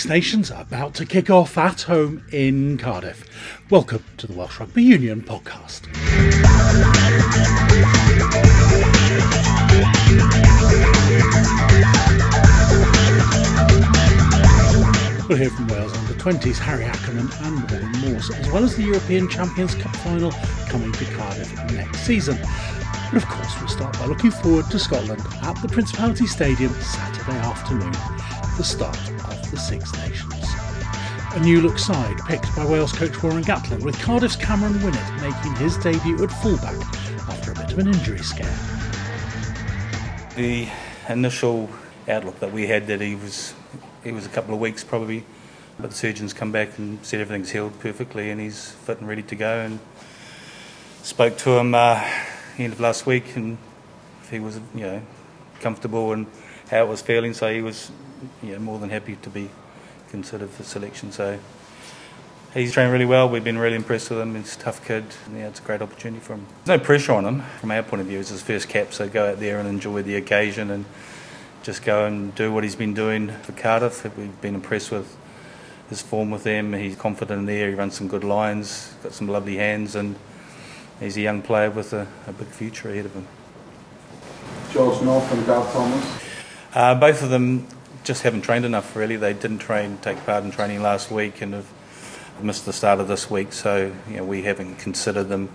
Six Nations are about to kick off at home in Cardiff. Welcome to the Welsh Rugby Union podcast. We'll hear from Wales under 20s Harri Ackerman and Morgan Morse, as well as the European Champions Cup final coming to Cardiff next season. But of course, we'll start by looking forward to Scotland at the Principality Stadium Saturday afternoon, the start of the Six Nations. A new look side picked by Wales coach Warren Gatland, with Cardiff's Cameron Winnett making his debut at fullback after a bit of an injury scare. The initial outlook that we had that he was he was a couple of weeks probably, but the surgeons come back and said everything's healed perfectly and he's fit and ready to go. And spoke to him uh, end of last week and he was you know comfortable and how it was feeling, so he was you know more than happy to be considered for selection. So. He's trained really well. We've been really impressed with him. He's a tough kid. And yeah, it's a great opportunity for him. There's no pressure on him from our point of view. It's his first cap, so go out there and enjoy the occasion and just go and do what he's been doing for Cardiff. We've been impressed with his form with them. He's confident in there. He runs some good lines, got some lovely hands, and he's a young player with a, a big future ahead of him. George North and Gav Thomas. Uh, both of them just haven't trained enough. Really, they didn't train, take part in training last week, and have missed the start of this week. So you know, we haven't considered them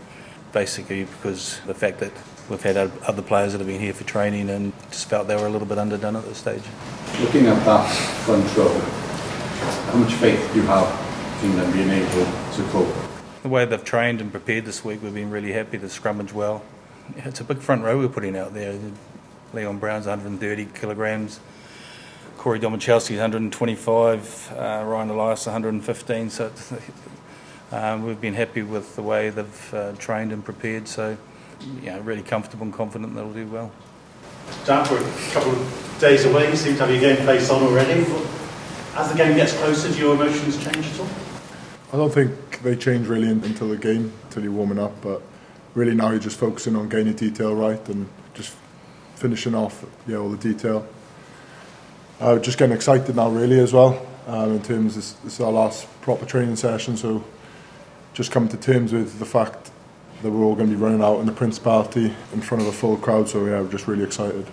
basically because the fact that we've had other players that have been here for training and just felt they were a little bit underdone at this stage. Looking at that front row, how much faith do you have in them being able to cope? The way they've trained and prepared this week, we've been really happy. The scrummage well. It's a big front row we're putting out there. Leon Brown's 130 kilograms. Corey Domachowski's 125, uh, Ryan Elias 115. So um, we've been happy with the way they've uh, trained and prepared. So know, really comfortable and confident they'll do well. Down we're a couple of days away. You seem to have your game face on already. As the game gets closer, do your emotions change at all? I don't think they change really until the game, until you're warming up. But really now you're just focusing on getting detail right and just finishing off yeah, all the detail. Uh, just getting excited now really as well um, in terms of this, this is our last proper training session so just coming to terms with the fact that we're all going to be running out in the Principality in front of a full crowd. So yeah, we're just really excited.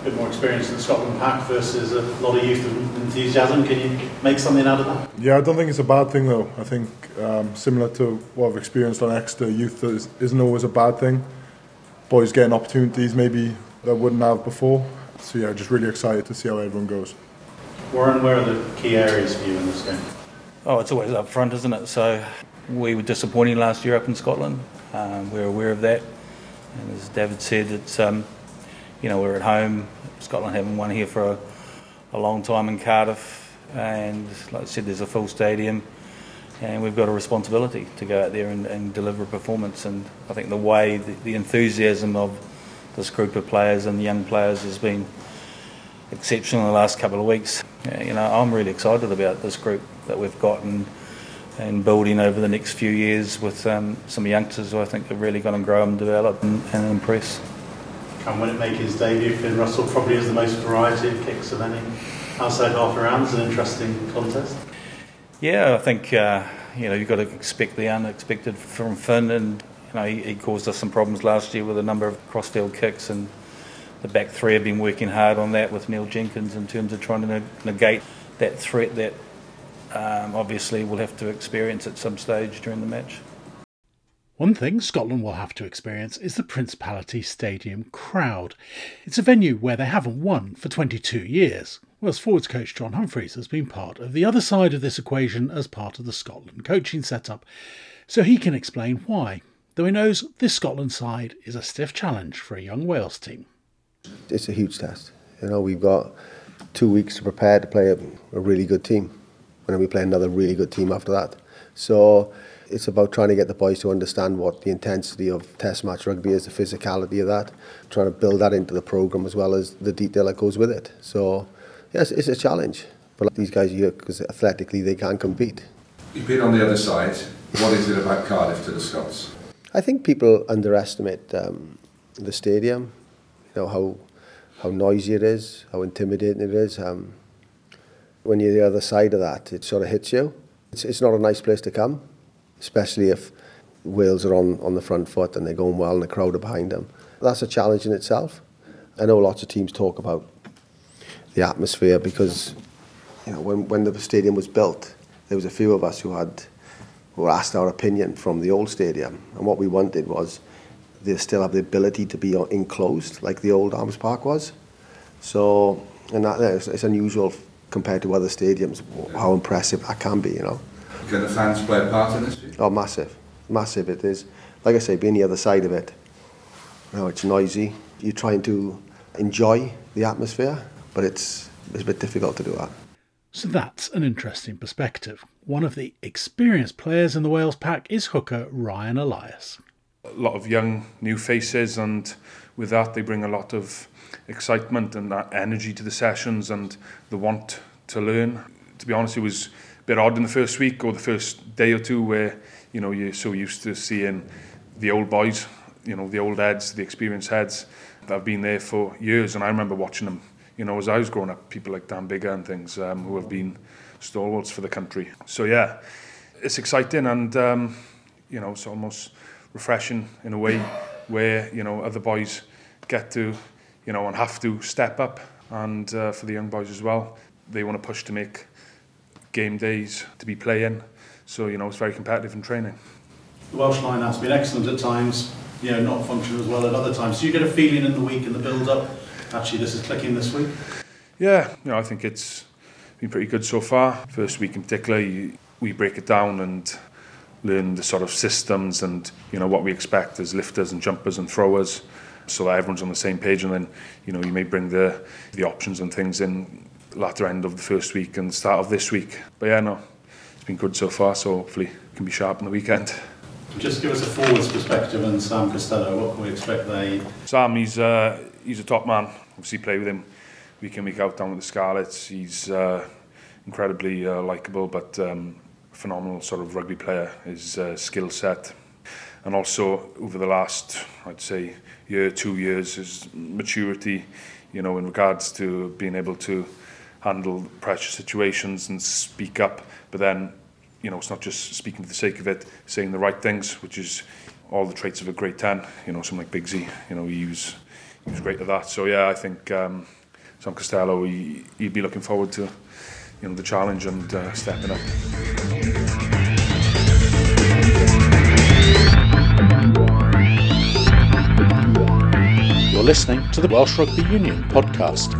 A bit more experience in the Scotland pack versus a lot of youth and enthusiasm. Can you make something out of that? Yeah, I don't think it's a bad thing though. I think um, similar to what I've experienced on Exeter, youth is, isn't always a bad thing. Boys getting opportunities maybe they wouldn't have before. So yeah, just really excited to see how everyone goes. Warren, where are the key areas for you in this game? Oh, it's always up front, isn't it? So we were disappointing last year up in Scotland. Um, we're aware of that. And as David said, it's, um, you know, we're at home. Scotland haven't won here for a, a long time in Cardiff. And like I said, there's a full stadium. And we've got a responsibility to go out there and, and deliver a performance. And I think the way, the, the enthusiasm of this group of players and the young players has been exceptional in the last couple of weeks. You know, I'm really excited about this group that we've got and and building over the next few years with um, some youngsters who I think are really going to grow and develop and, and impress. Can it make his debut? Finn Russell probably has the most variety of kicks of any outside half around. It's an interesting contest. Yeah, I think uh, you know you've got to expect the unexpected from Finn, and you know he, he caused us some problems last year with a number of crossfield kicks, and the back three have been working hard on that with Neil Jenkins in terms of trying to negate that threat that um, obviously we'll have to experience at some stage during the match. One thing Scotland will have to experience is the Principality Stadium crowd. It's a venue where they haven't won for 22 years. Wales forwards coach Jon Humphreys has been part of the other side of this equation as part of the Scotland coaching setup, so he can explain why, though he knows this Scotland side is a stiff challenge for a young Wales team. It's a huge test. You know, we've got two weeks to prepare to play a, a really good team and then we play another really good team after that. So it's about trying to get the boys to understand what the intensity of test match rugby is, the physicality of that, trying to build that into the program as well as the detail that goes with it. So yes, it's a challenge, but these guys are here because athletically they can compete. You've been on the other side. What is it about Cardiff to the Scots? I think people underestimate um, the stadium. You know how how noisy it is, how intimidating it is. Um, when you're the other side of that, it sort of hits you. It's, it's not a nice place to come, especially if Wales are on, on the front foot and they're going well and the crowd are behind them. That's a challenge in itself. I know lots of teams talk about the atmosphere because you know when, when the stadium was built, there was a few of us who had who were asked our opinion from the old stadium, and what we wanted was they still have the ability to be enclosed like the old Arms Park was. So, and that it's, it's unusual compared to other stadiums how impressive that can be, you know. Can the fans play a part in this? Oh, massive, massive it is. Like I say, being the other side of it, you know, it's noisy. You're trying to enjoy the atmosphere, but it's, it's a bit difficult to do that. So that's an interesting perspective. One of the experienced players in the Wales pack is hooker Ryan Elias. A lot of young new faces, and with that, they bring a lot of excitement and that energy to the sessions and the want to learn. To be honest, it was a bit odd in the first week or the first day or two where you know you're so used to seeing the old boys, you know, the old heads, the experienced heads that have been there for years, and I remember watching them you know, as I was growing up, people like Dan Biggar and things um, who have been stalwarts for the country. So yeah, it's exciting and um, you know, it's almost refreshing in a way where you know other boys get to, you know, and have to step up. And uh, for the young boys as well, they want to push to make game days to be playing. So you know, it's very competitive in training. The Welsh line has been excellent at times, you know, not functioning as well at other times. Do you get a feeling in the week in the build-up actually this is clicking this week? Yeah, you know, I think it's been pretty good so far. First week in particular, you, we break it down and learn the sort of systems and you know what we expect as lifters and jumpers and throwers, so that everyone's on the same page. And then you know you may bring the the options and things in latter end of the first week and start of this week. But yeah, no, it's been good so far. So hopefully it can be sharp on the weekend. Just give us a forwards perspective and Sam Costelow. What can we expect there? Sam, he's uh, he's a top man. Obviously, play with him week in week out down with the Scarlets. He's uh, incredibly uh, likable, but um, phenomenal sort of rugby player. His uh, skill set, and also over the last, I'd say, year, two years, his maturity. You know, in regards to being able to handle pressure situations and speak up, but then you know, it's not just speaking for the sake of it, saying the right things, which is all the traits of a great 10. You know, someone like Bigsy, you know, he was, he was great at that. So, yeah, I think um, Sam Costelow, he, he'd be looking forward to, you know, the challenge and uh, stepping up. You're listening to the Welsh Rugby Union podcast.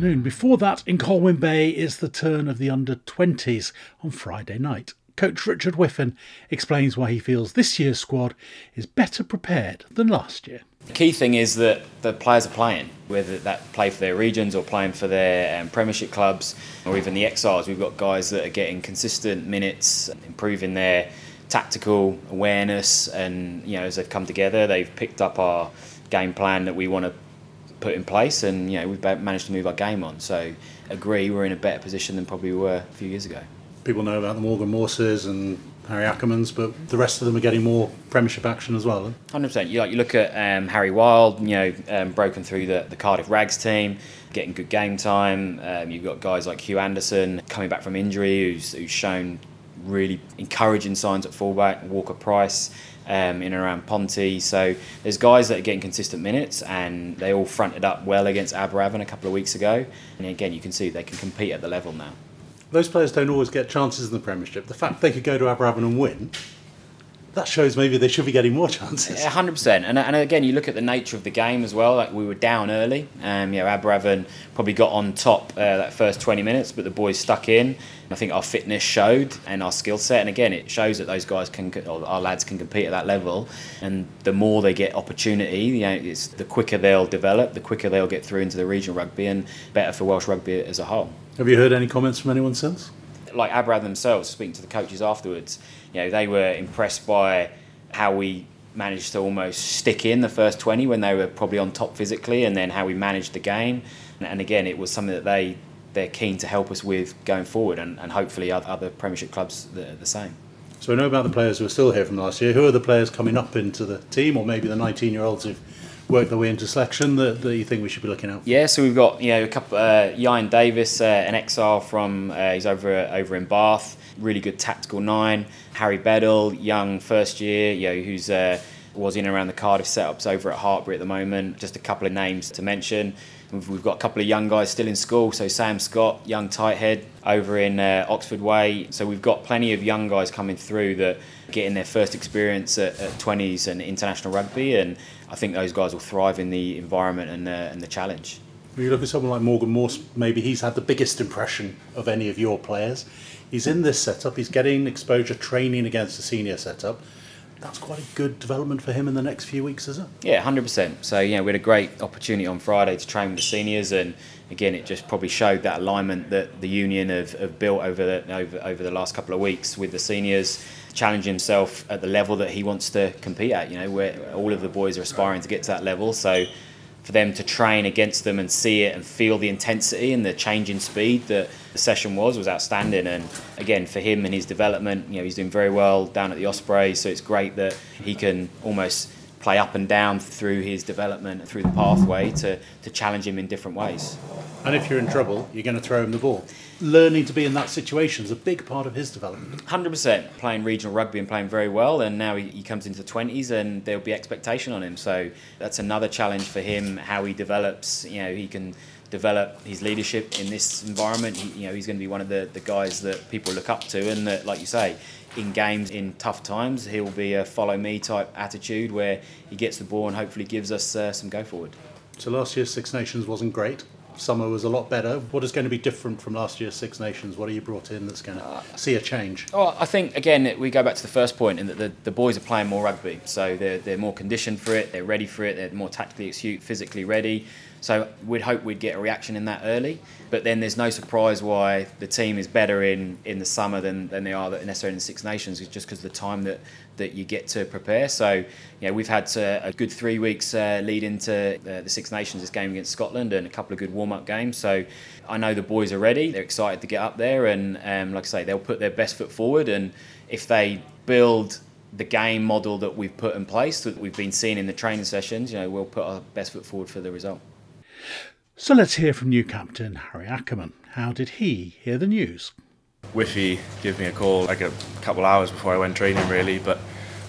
Afternoon. Before that, in Colwyn Bay is the turn of the under 20s on Friday night. Coach Richard Whiffin explains why he feels this year's squad is better prepared than last year. The key thing is that the players are playing, whether that play for their regions or playing for their um, Premiership clubs or even the Exiles. We've got guys that are getting consistent minutes, improving their tactical awareness, and you know as they've come together, they've picked up our game plan that we want to put in place, and you know we've managed to move our game on. So, agree, we're in a better position than probably we were a few years ago. People know about the Morgan Morses and Harri Ackermans, but the rest of them are getting more Premiership action as well. Hundred percent. You like you look at um, Harry Wild, you know, um, broken through the, the Cardiff Rags team, getting good game time. Um, you've got guys like Hugh Anderson coming back from injury, who's who's shown really encouraging signs at fullback. Walker Price um, in around Ponty. So there's guys that are getting consistent minutes, and they all fronted up well against Aberavon a couple of weeks ago. And again, you can see they can compete at the level now. Those players don't always get chances in the Premiership. The fact they could go to Aberavon and win that shows maybe they should be getting more chances. hundred percent. And and again, you look at the nature of the game as well. Like we were down early. Um, you know, Aberavon probably got on top uh, that first twenty minutes, but the boys stuck in. I think our fitness showed and our skill set, and again, it shows that those guys can, or our lads can compete at that level. And the more they get opportunity, you know, it's the quicker they'll develop, the quicker they'll get through into the regional rugby, and better for Welsh rugby as a whole. Have you heard any comments from anyone since? Like Aberavon themselves, speaking to the coaches afterwards, you know, they were impressed by how we managed to almost stick in the first 20 when they were probably on top physically and then how we managed the game and again it was something that they they're keen to help us with going forward, and, and hopefully other Premiership clubs the, the same. So we know about the players who are still here from last year. Who are the players coming up into the team, or maybe the 19-year-olds who've work their way into selection that, that you think we should be looking out? Yeah, so we've got you know a couple. Uh, Ian Davis, uh, an exile from uh, he's over over in Bath. Really good tactical nine. Harry Bedell, young first year, you know, who's uh, was in and around the Cardiff setups over at Hartpury at the moment. Just a couple of names to mention. We've, got a couple of young guys still in school. So Sam Scott, young tight head over in uh, Oxford Way. So we've got plenty of young guys coming through that getting their first experience at, at 20s and international rugby. And I think those guys will thrive in the environment and, uh, and the challenge. When you look at someone like Morgan Morse, maybe he's had the biggest impression of any of your players. He's in this setup, he's getting exposure training against the senior setup. That's quite a good development for him in the next few weeks, is it? Yeah, hundred percent. So yeah, we had a great opportunity on Friday to train with the seniors, and again, it just probably showed that alignment that the union have, have built over the over over the last couple of weeks with the seniors, challenging himself at the level that he wants to compete at. You know, where all of the boys are aspiring to get to that level. So for them to train against them and see it and feel the intensity and the change in speed that the session was was outstanding. And again, for him and his development, you know, he's doing very well down at the Osprey. So it's great that he can almost play up and down through his development through the pathway to, to challenge him in different ways. And if you're in trouble, you're going to throw him the ball. Learning to be in that situation is a big part of his development. 100% playing regional rugby and playing very well, and now he, he comes into the 20s and there'll be expectation on him. So that's another challenge for him, how he develops. You know, he can develop his leadership in this environment. He, you know, he's going to be one of the, the guys that people look up to, and that, like you say, in games in tough times, he'll be a follow me type attitude where he gets the ball and hopefully gives us uh, some go forward. So last year's Six Nations wasn't great. Summer was a lot better. What is going to be different from last year's Six Nations? What are you brought in that's going to see a change? Oh, I think again we go back to the first point in that the, the boys are playing more rugby, so they're they're more conditioned for it, they're ready for it, they're more tactically astute, physically ready. So we'd hope we'd get a reaction in that early. But then there's no surprise why the team is better in, in the summer than, than they are necessarily in the Six Nations. Just because of the time that, that you get to prepare. So yeah, we've had uh, a good three weeks uh, lead into uh, the Six Nations, this game against Scotland, and a couple of good warm up games. So I know the boys are ready. They're excited to get up there, and um, like I say, they'll put their best foot forward. And if they build the game model that we've put in place that we've been seeing in the training sessions, you know, we'll put our best foot forward for the result. So let's hear from new captain Harri Ackerman. How did he hear the news? Whiffy gave me a call like a couple hours before I went training, really. But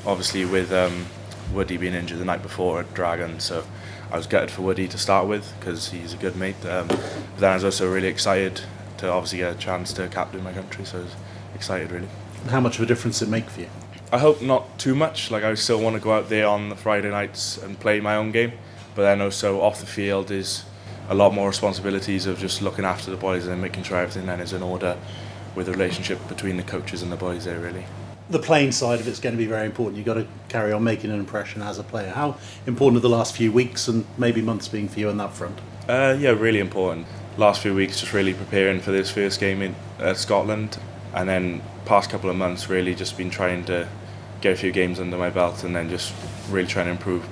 obviously, with um, Woody being injured the night before at Dragon, so I was gutted for Woody to start with because he's a good mate. Um, but then I was also really excited to obviously get a chance to captain my country, so I was excited really. How much of a difference did it make for you? I hope not too much. Like I still want to go out there on the Friday nights and play my own game, but then also off the field is a lot more responsibilities of just looking after the boys and making sure everything then is in order with the relationship between the coaches and the boys there really. The playing side of it's going to be very important. You've got to carry on making an impression as a player. How important are the last few weeks and maybe months being for you on that front? Uh, yeah, really important. Last few weeks just really preparing for this first game in uh, Scotland and then past couple of months really just been trying to get a few games under my belt and then just really trying to improve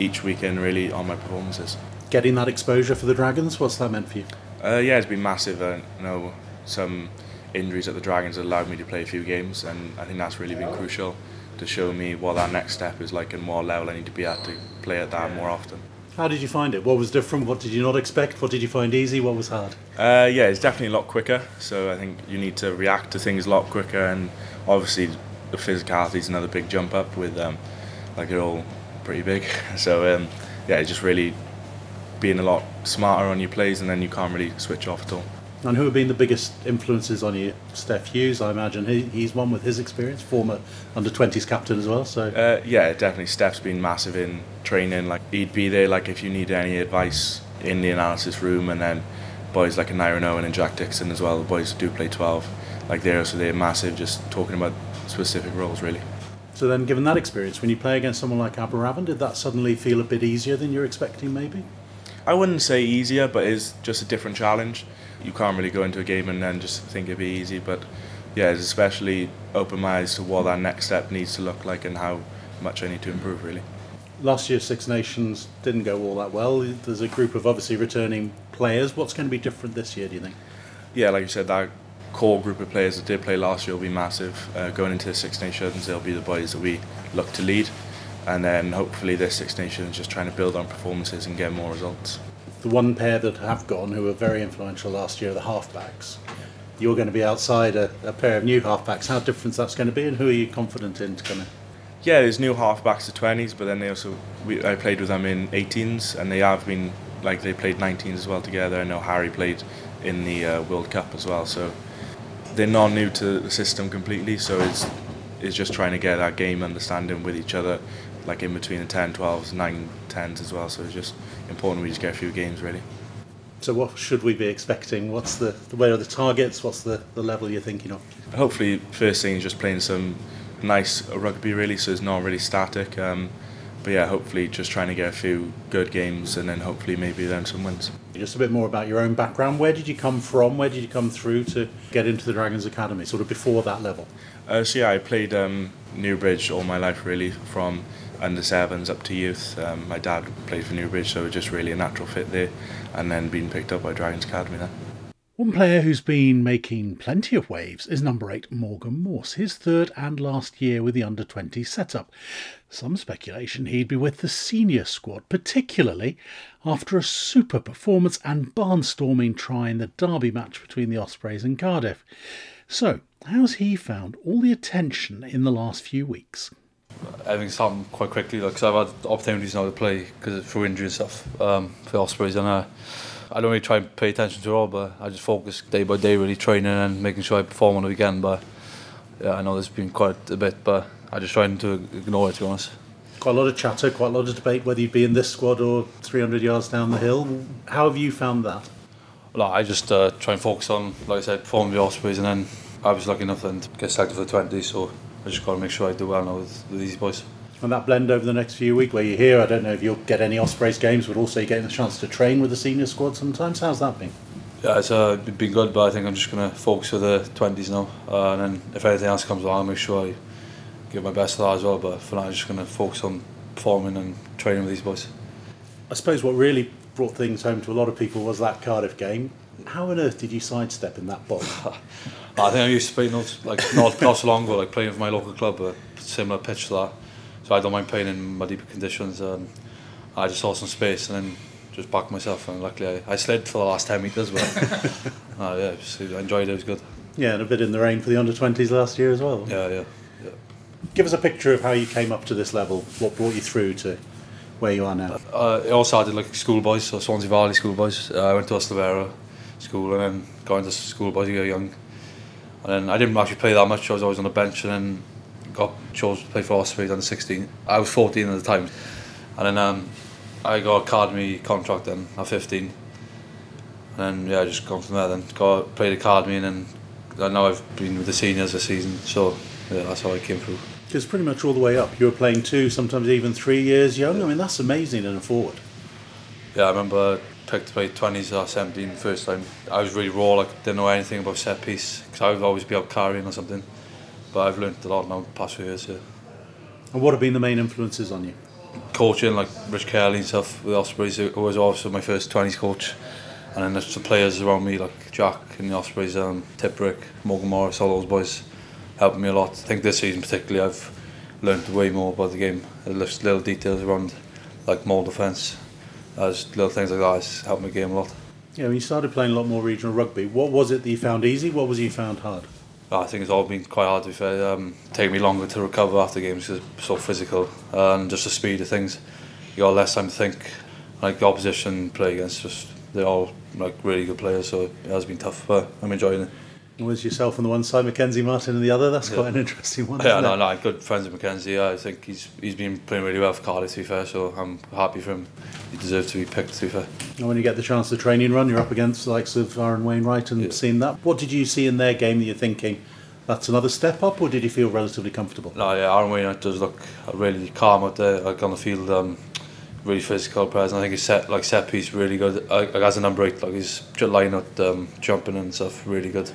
each weekend really on my performances getting that exposure for the Dragons? What's that meant for you? Uh, yeah, it's been massive. I know some injuries at the Dragons allowed me to play a few games, and I think that's really been crucial to show me what that next step is like and what level I need to be at to play at that more often. How did you find it? What was different? What did you not expect? What did you find easy? What was hard? Uh, yeah, it's definitely a lot quicker. So I think you need to react to things a lot quicker, and obviously the physicality is another big jump up with um, like they're all pretty big. So um, yeah, it just really being a lot smarter on your plays, and then you can't really switch off at all. And who have been the biggest influences on you? Steff Hughes, I imagine. He, he's one with his experience, former under 20s captain as well. So uh, yeah, definitely. Steff's been massive in training. Like he'd be there, like if you need any advice in the analysis room, and then boys like Aneurin Owen and Jack Dixon as well. The boys do play 12. Like they're so they're massive, just talking about specific roles really. So then, given that experience, when you play against someone like Aberavon, did that suddenly feel a bit easier than you're expecting, maybe? I wouldn't say easier, but it's just a different challenge. You can't really go into a game and then just think it'd be easy. But yeah, it's especially open my eyes to what that next step needs to look like and how much I need to improve, really. Last year's Six Nations didn't go all that well. There's a group of obviously returning players. What's going to be different this year, do you think? Yeah, like you said, that core group of players that did play last year will be massive. Uh, going into the Six Nations, they'll be the boys that we look to lead. And then hopefully this Six Nations just trying to build on performances and get more results. The one pair that have gone who were very influential last year are the halfbacks. You're going to be outside a, a pair of new halfbacks. How different that's going to be, and who are you confident in to come in? Yeah, there's new halfbacks to 20s, but then they also we, I played with them in 18s, and they have been like they played 19s as well together. I know Harry played in the uh, World Cup as well, so they're not new to the system completely. So it's it's just trying to get that game understanding with each other, like in between the 10, 12s, 9, 10s as well. So it's just important we just get a few games really. So what should we be expecting? What's the, the where are the targets? What's the, the level you're thinking of? Hopefully, first thing is just playing some nice rugby really, so it's not really static. Um, but yeah, hopefully just trying to get a few good games and then hopefully maybe then some wins. Just a bit more about your own background. Where did you come from? Where did you come through to get into the Dragons Academy, sort of before that level? Uh, so yeah, I played um, Newbridge all my life really, from under sevens up to youth. Um, my dad played for Newbridge, so it was just really a natural fit there, and then being picked up by Dragons Academy then. One player who's been making plenty of waves is number eight Morgan Morse, his third and last year with the under 20 setup. Some speculation he'd be with the senior squad, particularly after a super performance and barnstorming try in the derby match between the Ospreys and Cardiff. So, how's he found all the attention in the last few weeks? Everything's happened quite quickly, like, cause I've had opportunities now to play because through injury and stuff um, for Ospreys, and uh, I don't really try and pay attention to it all, but I just focus day by day, really training and making sure I perform on the weekend. But yeah, I know there's been quite a bit, but I just try to ignore it, to be honest. Quite a lot of chatter, quite a lot of debate whether you'd be in this squad or 300 yards down the hill. How have you found that? Well, I just uh, try and focus on, like I said, performing the Ospreys, and then I was lucky enough then to get selected for the 20, so I just got to make sure I do well now with, with these boys. And that blend over the next few weeks where you're here, I don't know if you'll get any Ospreys games, but also you're getting the chance to train with the senior squad sometimes. How's that been? Yeah, it's uh, been good, but I think I'm just going to focus with the 20s now. Uh, and then if anything else comes along, I'll make sure I give my best to that as well. But for now, I'm just going to focus on performing and training with these boys. I suppose what really brought things home to a lot of people was that Cardiff game. How on earth did you sidestep in that ball? I think I used to play not like not, not so long ago, like playing for my local club, a similar pitch to that. So I don't mind playing in muddy conditions. Um, I just saw some space and then just backed myself, and luckily I, I slid for the last ten meters, but uh, yeah, just, I enjoyed it. It was good. Yeah, and a bit in the rain for the under 20s last year as well. Yeah, yeah, yeah. Give us a picture of how you came up to this level. What brought you through to where you are now? Uh, it all started like schoolboys, so Swansea Valley schoolboys. Uh, I went to Ystalyfera school and then got into schoolboys when you were young. And then I didn't actually play that much. I was always on the bench, and then got chosen to play for Ospreys under 16. I was 14 at the time, and then um, I got academy contract then at 15. And then yeah, I just gone from there. Then got played academy, and then and now I've been with the seniors this season. So yeah, that's how I came through. Because pretty much all the way up, you were playing two, sometimes even three years young. I mean, that's amazing in a forward. Yeah, I remember picked to play 20s or 17 the first time. I was really raw, like didn't know anything about set piece because I would always be out carrying or something. But I've learned a lot now the past few years. Yeah. And what have been the main influences on you? Coaching like Rich Kelly and stuff with Ospreys, who was also my first 20s coach. And then there's the players around me like Jack and the Ospreys, um, Tipuric, Morgan Morris, all those boys helped me a lot. I think this season particularly I've learned way more about the game. There's little details around like more defence. There's little things like that has helped my game a lot. Yeah, when you started playing a lot more regional rugby, what was it that you found easy? What was it you found hard? I think it's all been quite hard to be fair. Um, taking me longer to recover after games because it's so physical and just the speed of things. You got less time to think. Like the opposition play against, just they're all like really good players, so it has been tough, but I'm enjoying it. Was yourself on the one side, Mackenzie Martin on the other? That's Yeah. quite an interesting one. Yeah, no, it? no, good friends with Mackenzie. I think he's he's been playing really well for Cardiff to be fair, so I'm happy for him. He deserves to be picked to be fair. And when you get the chance to training run, you're up against the likes of Aaron Wainwright and Yeah. seeing that. What did you see in their game that you're thinking that's another step up, or did you feel relatively comfortable? No, yeah, Aaron Wainwright does look really calm out there, like on the field, um, really physical presence. I think his set like set piece really good. Like as a number eight, like his j- line out, um, jumping and stuff, really good.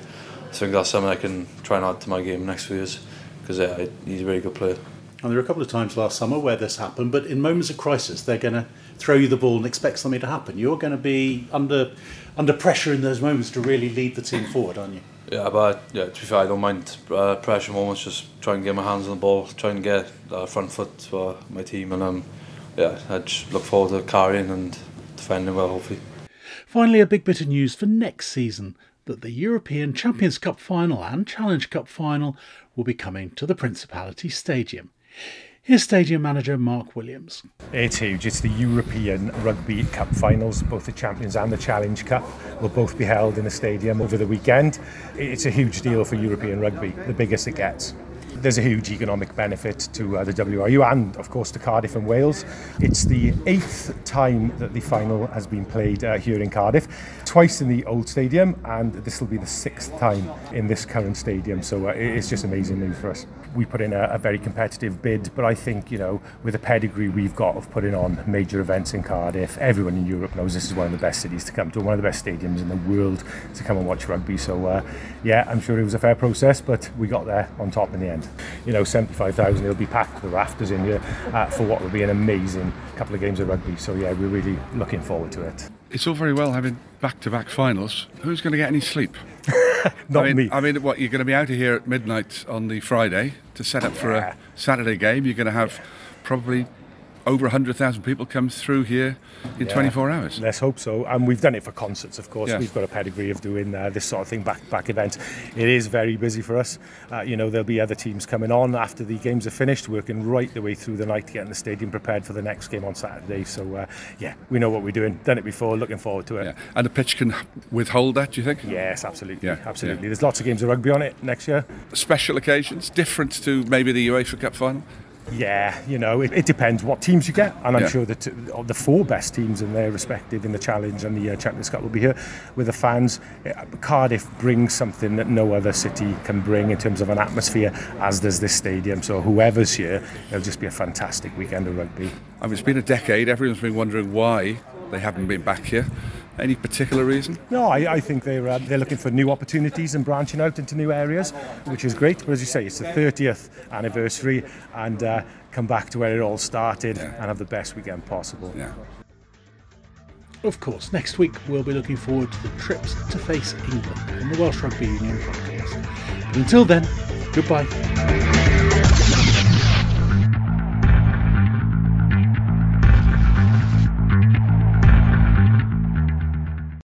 I think that's something I can try and add to my game next few years because yeah, he's a very good player. And there were a couple of times last summer where this happened, but in moments of crisis, they're going to throw you the ball and expect something to happen. You're going to be under under pressure in those moments to really lead the team forward, aren't you? Yeah, but yeah, to be fair, I don't mind uh, pressure moments. Just try and get my hands on the ball, try and get uh, front foot for my team, and um, yeah, I just look forward to carrying and defending well, hopefully. Finally, a big bit of news for next season that the European Champions Cup final and Challenge Cup final will be coming to the Principality Stadium. Here's Stadium Manager Mark Williams. It's huge. It's the European Rugby Cup finals. Both the Champions and the Challenge Cup will both be held in the stadium over the weekend. It's a huge deal for European rugby, the biggest it gets there's a huge economic benefit to uh, the WRU and, of course, to Cardiff and Wales. It's the eighth time that the final has been played uh, here in Cardiff, twice in the old stadium, and this will be the sixth time in this current stadium. So uh, it's just amazing news for us we put in a, a, very competitive bid, but I think, you know, with the pedigree we've got of putting on major events in Cardiff, everyone in Europe knows this is one of the best cities to come to, one of the best stadiums in the world to come and watch rugby. So, uh, yeah, I'm sure it was a fair process, but we got there on top in the end. You know, 75,000, it'll be packed to the rafters in here uh, for what will be an amazing couple of games of rugby. So, yeah, we're really looking forward to it. It's all very well having back to back finals. Who's going to get any sleep? Not I mean, me. I mean, what you're going to be out of here at midnight on the Friday to set up for a Saturday game. You're going to have probably over 100,000 people come through here in Yeah, 24 hours. Let's hope so. And we've done it for concerts, of course. We've got a pedigree of doing uh, this sort of thing, back back events. It is very busy for us. Uh, you know, there'll be other teams coming on after the games are finished, working right the way through the night, getting the stadium prepared for the next game on Saturday. So, uh, yeah, we know what we're doing. Done it before. Looking forward to it. Yeah. And the pitch can withhold that, do you think? Yes, absolutely. Yeah, absolutely. There's lots of games of rugby on it next year. Special occasions, different to maybe the UEFA Cup final? Yeah, you know, it, it depends what teams you get, and I'm Yeah. sure that uh, the four best teams in their respective in the challenge and the uh, Champions Cup will be here with the fans. Uh, Cardiff brings something that no other city can bring in terms of an atmosphere, as does this stadium. So whoever's here, it'll just be a fantastic weekend of rugby. I mean, it's been a decade. Everyone's been wondering why they haven't been back here. Any particular reason? No, I, I think they're uh, they're looking for new opportunities and branching out into new areas, which is great. But as you say, it's the 30th anniversary, and uh, come back to where it all started and have the best weekend possible. Yeah. Of course, next week we'll be looking forward to the trips to face England in the Welsh Rugby Union podcast. But until then, goodbye.